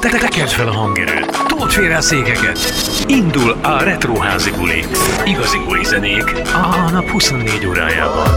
Te tekedd fel a hangerőt, told félre a székeket. Indul a Retroházi Guli. Igazi guli zenék a nap 24 órájában.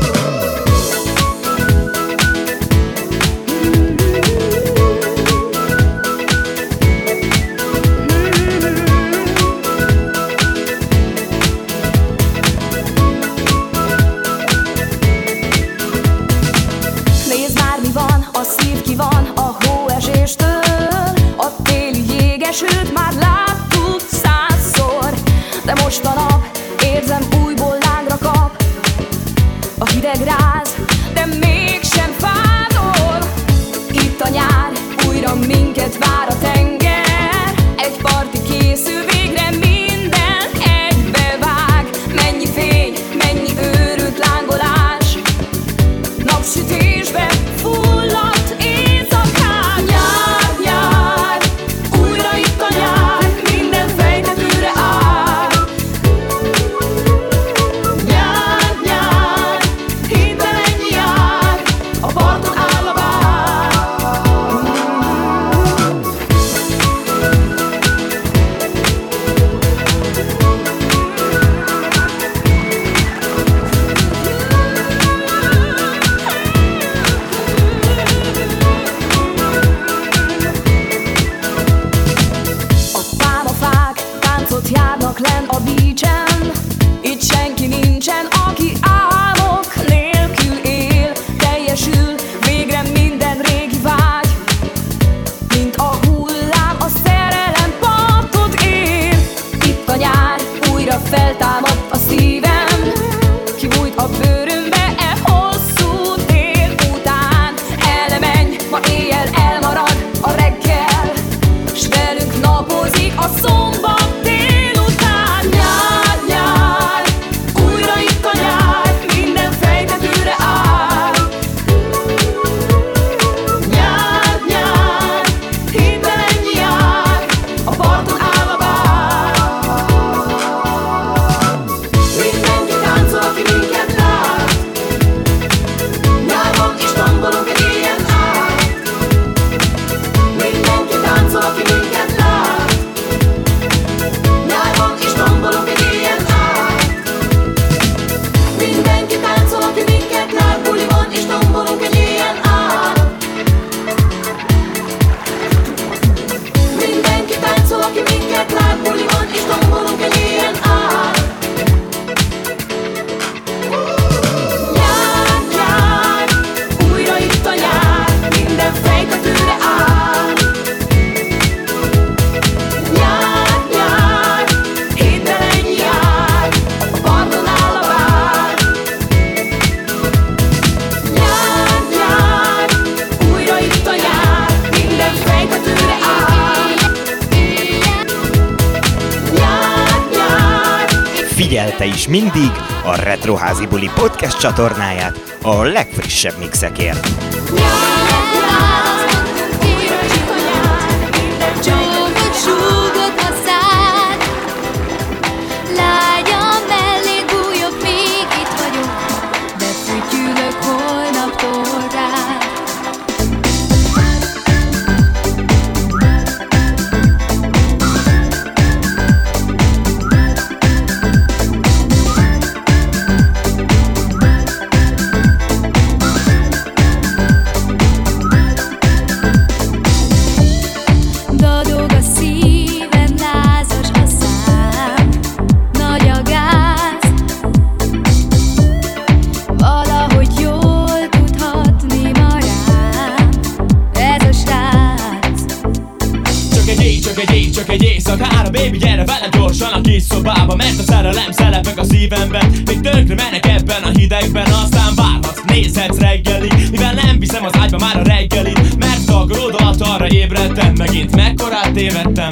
te is mindig a Retroházi Buli podcast csatornáját a legfrissebb mixekért. Yeah! Baby gyere vele gyorsan a kis szobába Mert a szerelem szerepek a szívemben. Még tönkre mennek ebben a hidegben Aztán várhatsz, nézhetsz reggelig. Mivel nem viszem az ágyba már a reggelit Mert a alatt arra ébredtem Megint mekkorát tévedtem.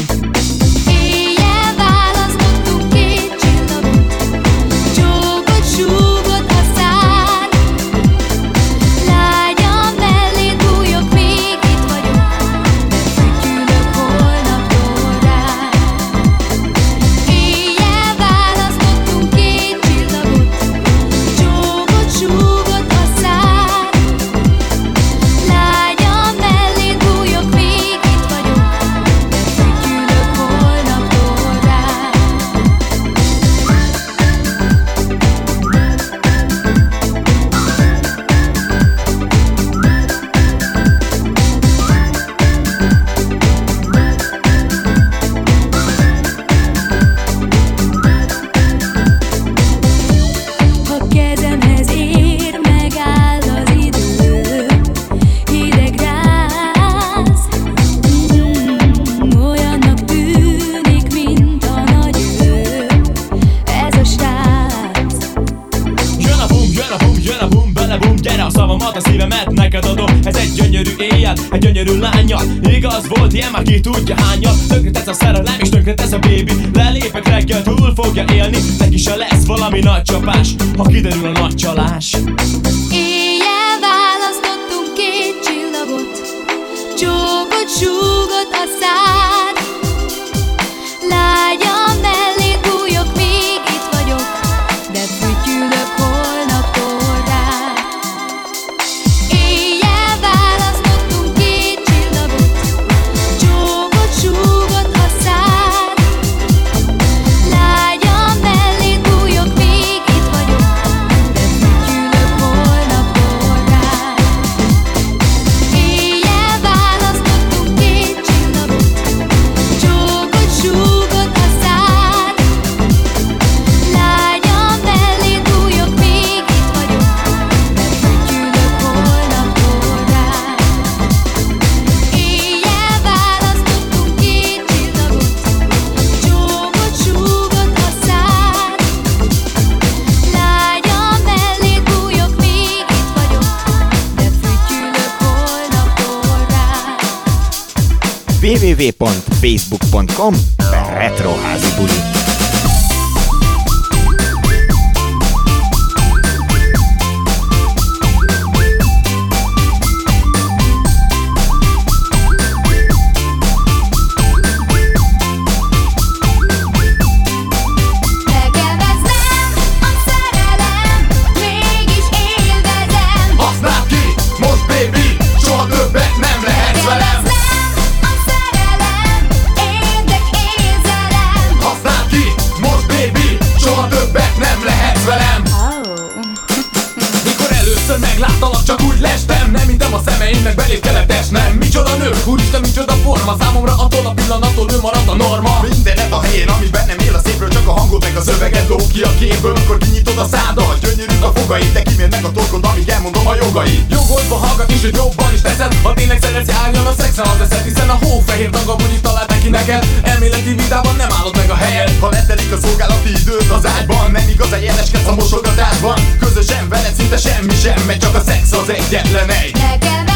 ha kiderül a nagy csalás www.facebook.com per retroházibuli. fehér daga bonyit talált neki neked. Elméleti vitában nem állod meg a helyed. Ha letelik a szolgálati időt az ágyban Nem igaz a egyeneskedsz a mosogatásban. Közösen veled szinte semmi sem megy Csak a szex az egyetlen egy. Nekem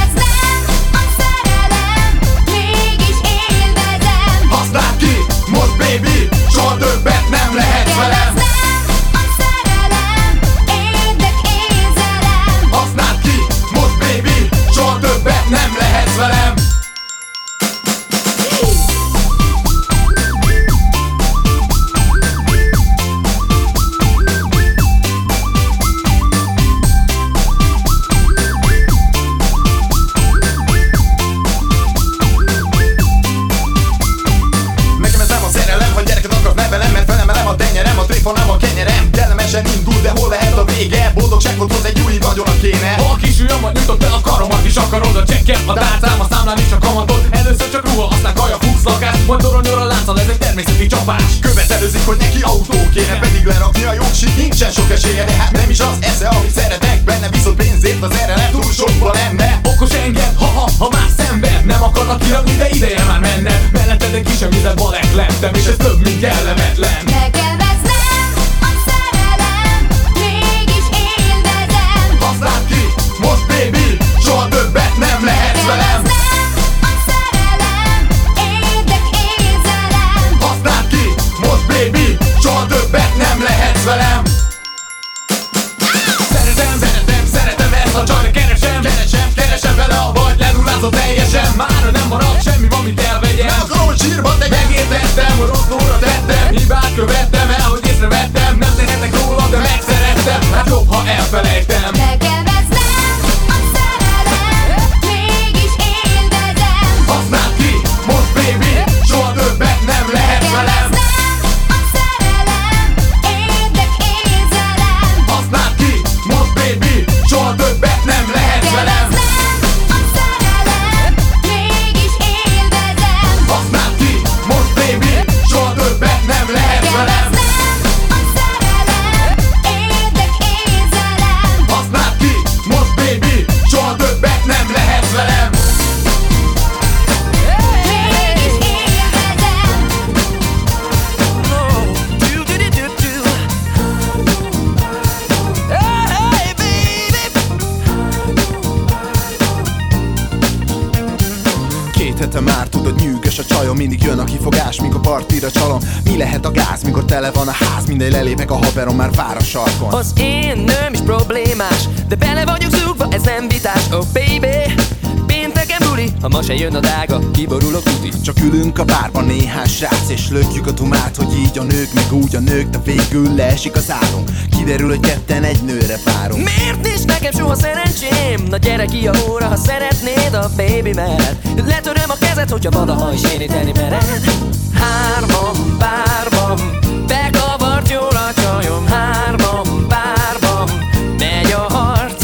partira csalom. Mi lehet a gáz, mikor tele van a ház? Minden lelépek a haverom, már vár a sarkon. Az én nőm is problémás De bele vagyok zúgva, ez nem vitás. Oh baby Pénteken buli, ha ma se jön a dága Kiborulok tuti. Csak ülünk a bárban néhány srác És lökjük a tumát, hogy így a nők Meg úgy a nők, de végül leesik az álom Kiderül, hogy ketten egy nőre várunk. Miért nincs nekem soha szerencsém? Na gyere ki a óra, ha szeretnéd a baby mert. Letöröm a kezed, hogyha valaha is érinteni mered Hárman, párban Bekavart jól a csajom. Hárman, párban Megy a harc.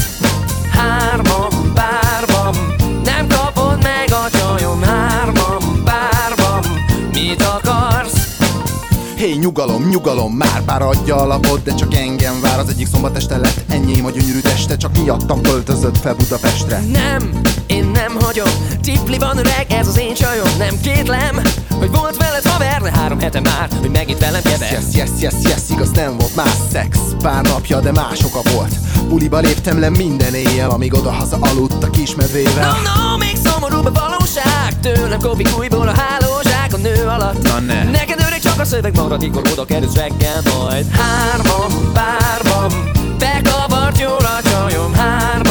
Hárman, párban Nem kapod meg a csajom. Hárman, párban Mit akarsz? Hé, hey, nyugalom, nyugalom, már bár adja a lapot, de csak engem vár. Az egyik szombat este lett, ennyi a gyönyörű teste Csak miattam költözött fel Budapestre. Nem, én nem hagyom. Tipli van öreg, ez az én csajom. Nem kétlem, hogy volt veled haver De három hete már, hogy megint velem kever. Yes, yes, yes, yes, igaz nem volt más szex Pár napja, de más oka volt. Buliba léptem le minden éjjel Amíg oda-haza aludt a kismedvével No, no, még szomorúbb a valóság. Tőlem kopik újból a hálózsák a nő alatt. Na ne. Neked öreg csak a szöveg marad, mikor oda kerülsz reggel majd. Hárman, párban Bekavart jól a csajom. Hárman,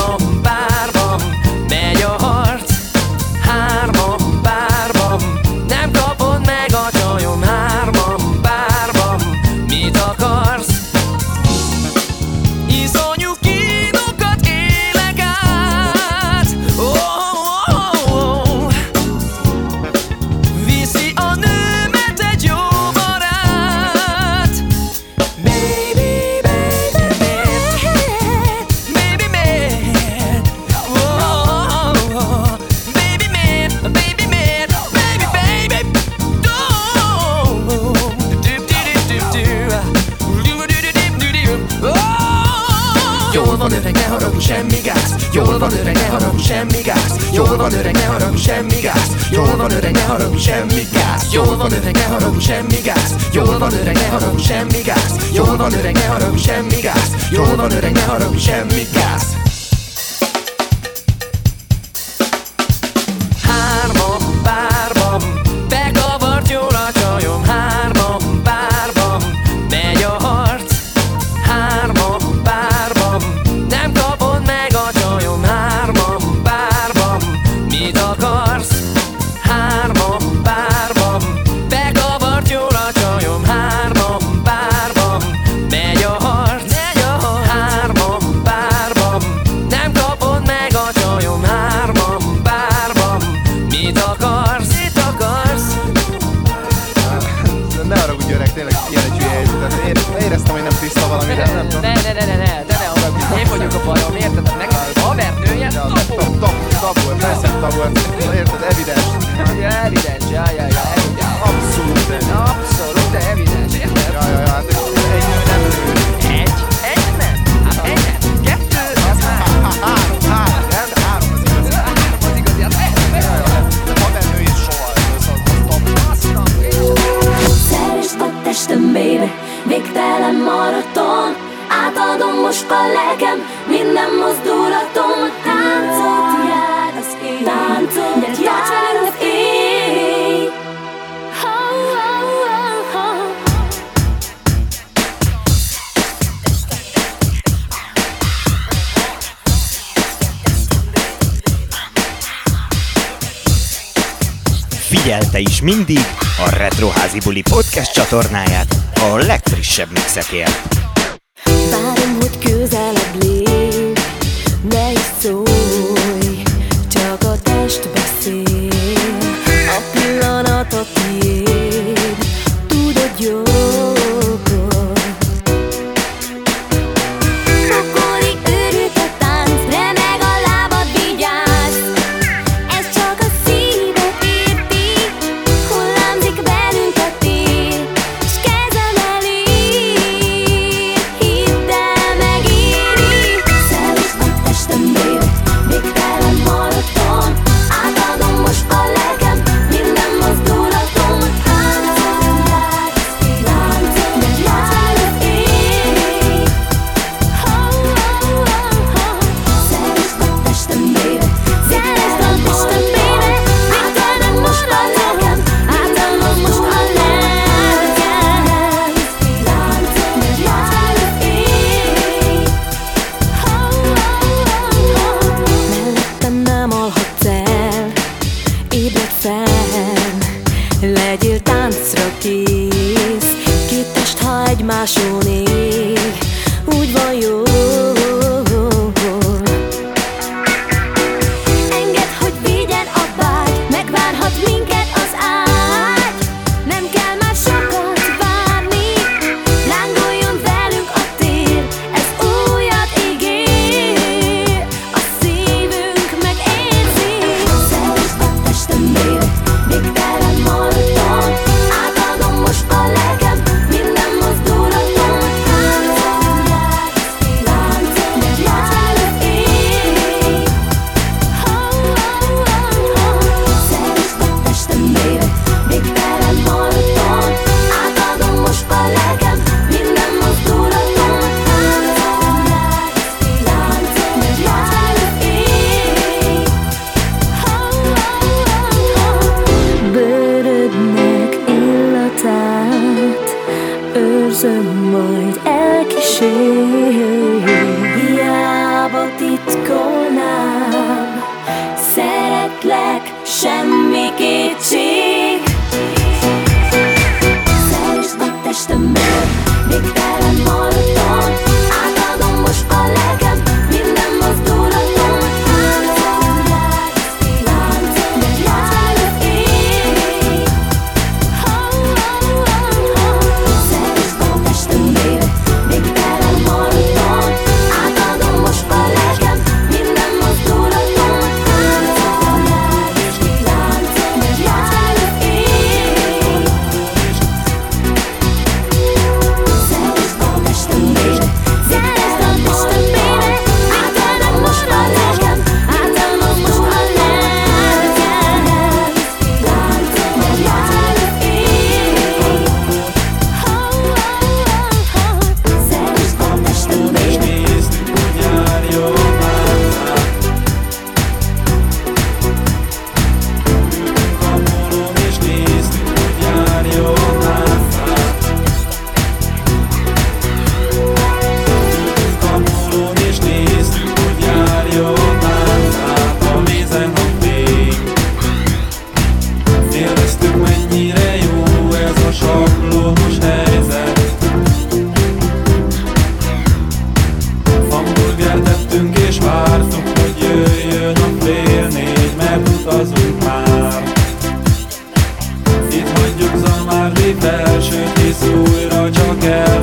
Figyelte is mindig a Retroházi Buli podcast csatornáját a legfrissebb mixekért. yeah.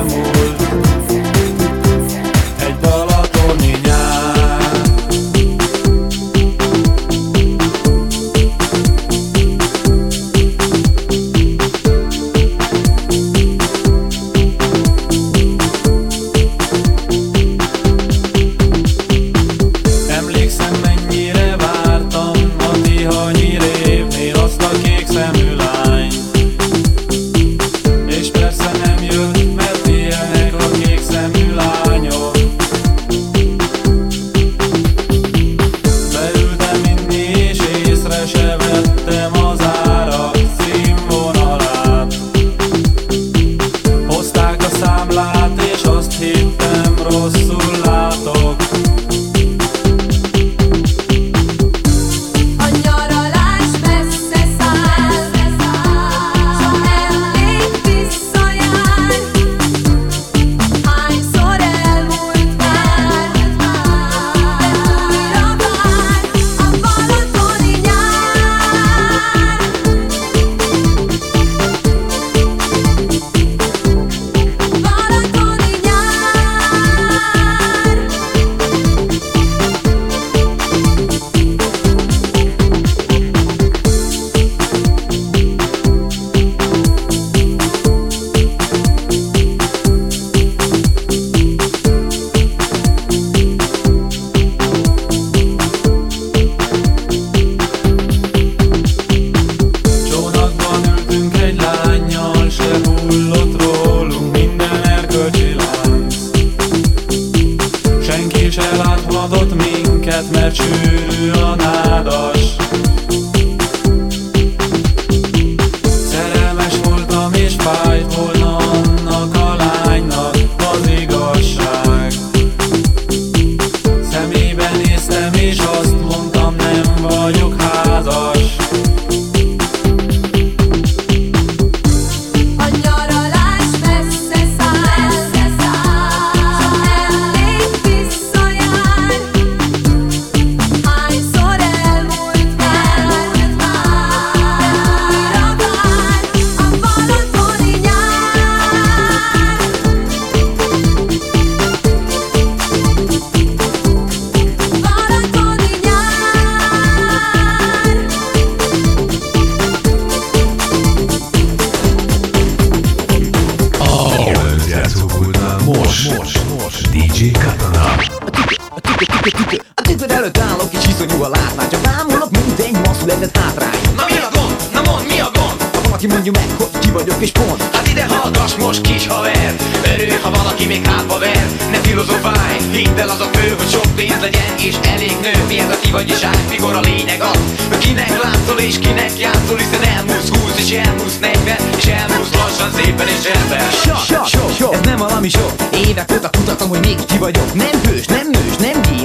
Lényeg az Hogy kinek látszol és kinek játszol Hiszen elmúlsz 20 és elmúlsz 40 És elmúlsz lassan szépen és elben Sok, sok, sok, ez nem valami sok. Évek óta kutatom, hogy még ki vagyok. Nem hős, nem nős, nem és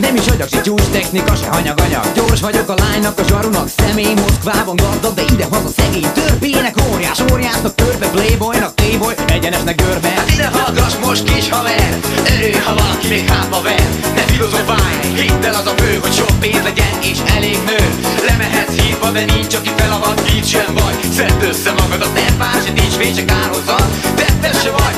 nem is agyak Se csúcs technika, se hanyag-anyag. Gyors vagyok a lánynak, a zsarunak Személy Moszkvában gazdag, de ide haza szegény Törpének. Óriás, óriásnak törpe Playboynak playboy, egyenesnek görbe Hát ide hallgass most kis haver. Örülj, ha valaki még hátba ver. Ne filozofálj, hidd el az a fő Hogy sok pénz legyen és elég nő. Lemehetsz hírba, de nincs aki felavat Így sem vagy, szedd össze magadat Ne se nincs vége kárhozat Tettes se vagy,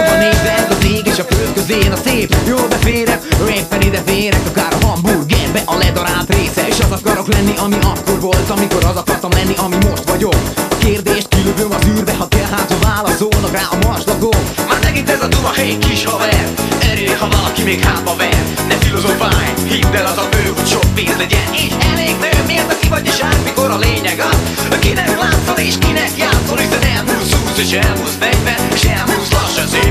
a föld közén a szép Jól beférek, éppen ide férek Akár a hamburgerbe a ledarált része. És az akarok lenni, ami akkor volt Amikor az akartam lenni, ami most vagyok. A kérdést kilövöm az űrbe Ha kell, hát ha válaszolnak rá a marslakok Már megint ez a duma, hé kis haver Örülj, ha valaki még hátba ver. Ne filozofálj, hidd el az a fő Hogy sok pénz legyen. És elég nő Miért aki vagy és át, mikor a lényeg az? Kinek látszol és kinek játszol Hiszen elmúlsz 20 és elmúlsz 40 És elmúlsz lassan szépen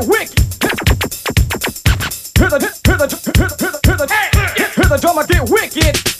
get wicked. Hear the hear the hear the hear the hear the the drummer get wicked.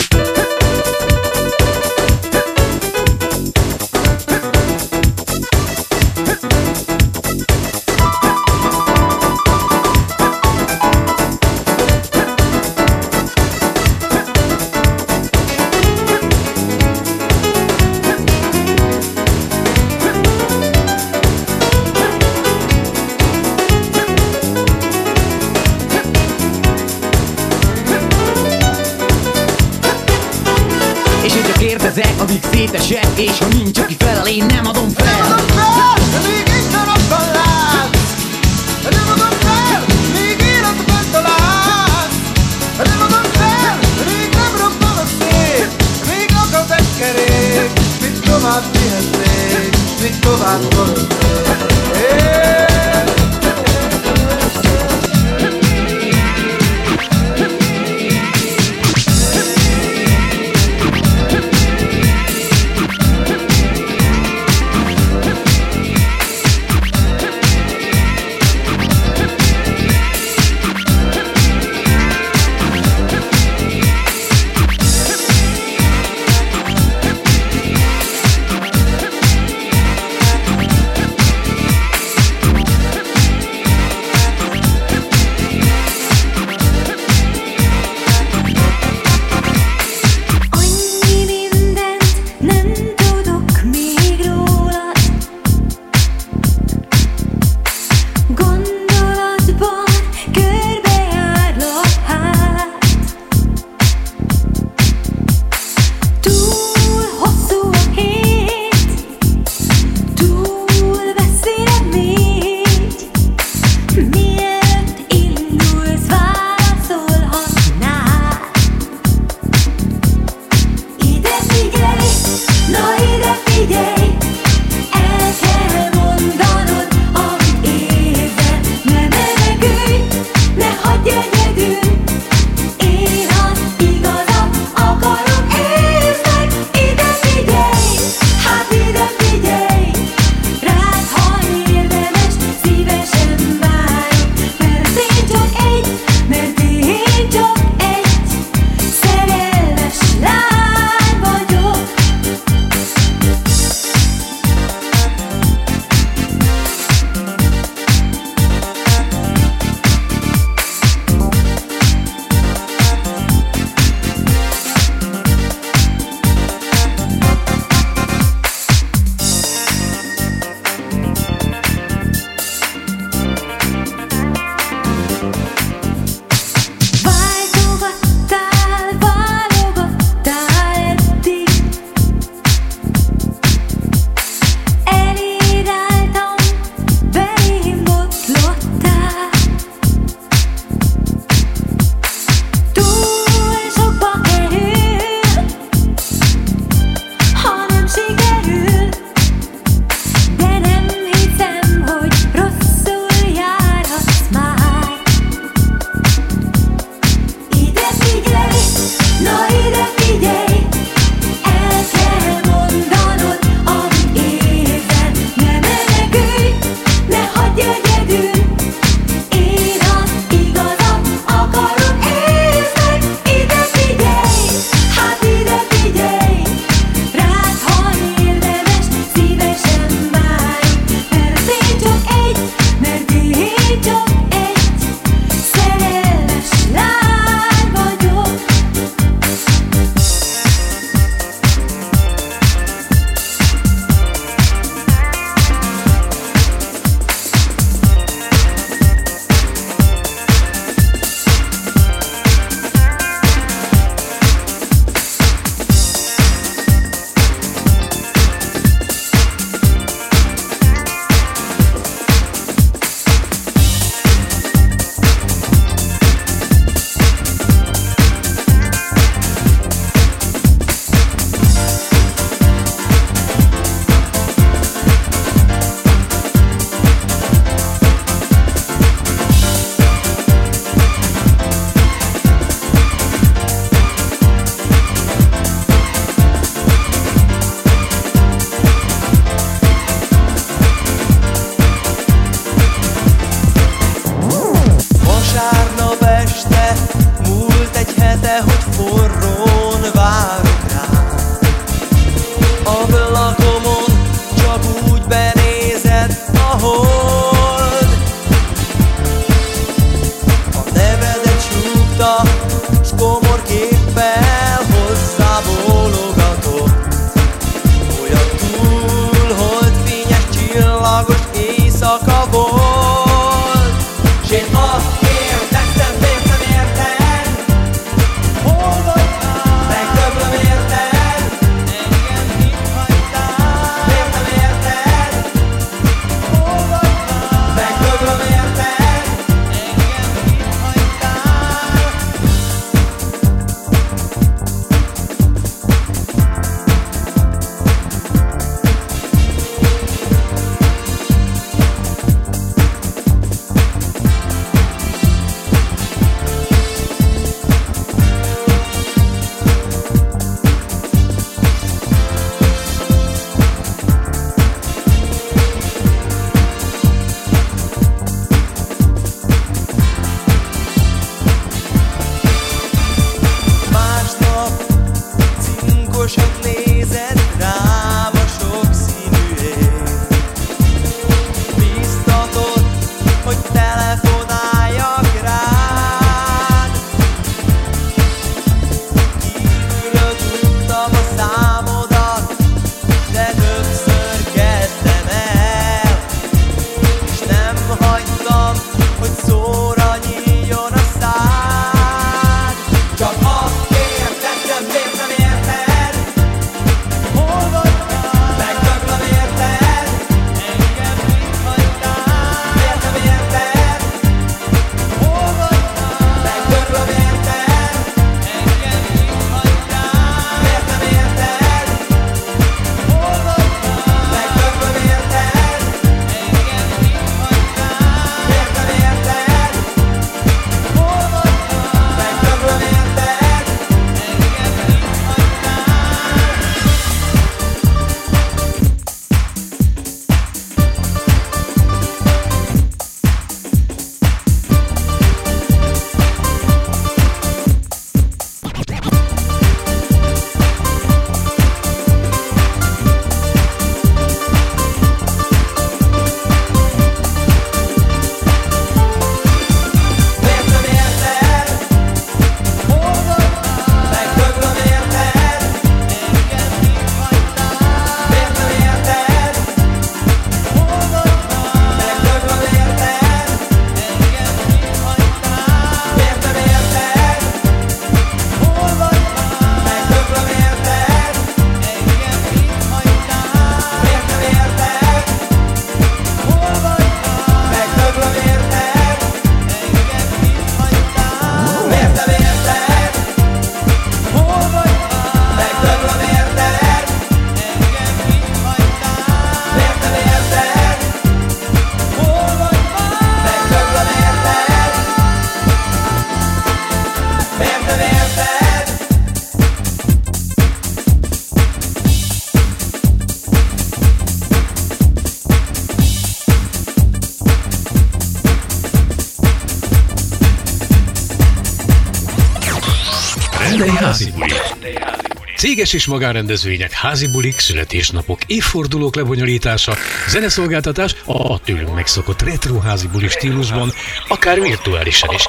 Céges és magánrendezvények, házi bulik, születésnapok, évfordulók lebonyolítása, zeneszolgáltatás a tőlünk megszokott retro házi buli stílusban, akár virtuálisan is.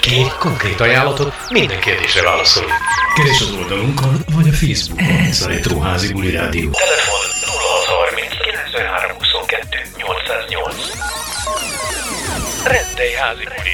Kérj konkrét ajánlatot, minden kérdésre válaszolunk. Keres az oldalunkon, vagy a Facebook. Ez a Retro Házi Buli Rádió. Telefon 0630 93 22 808. Rendei házi buli.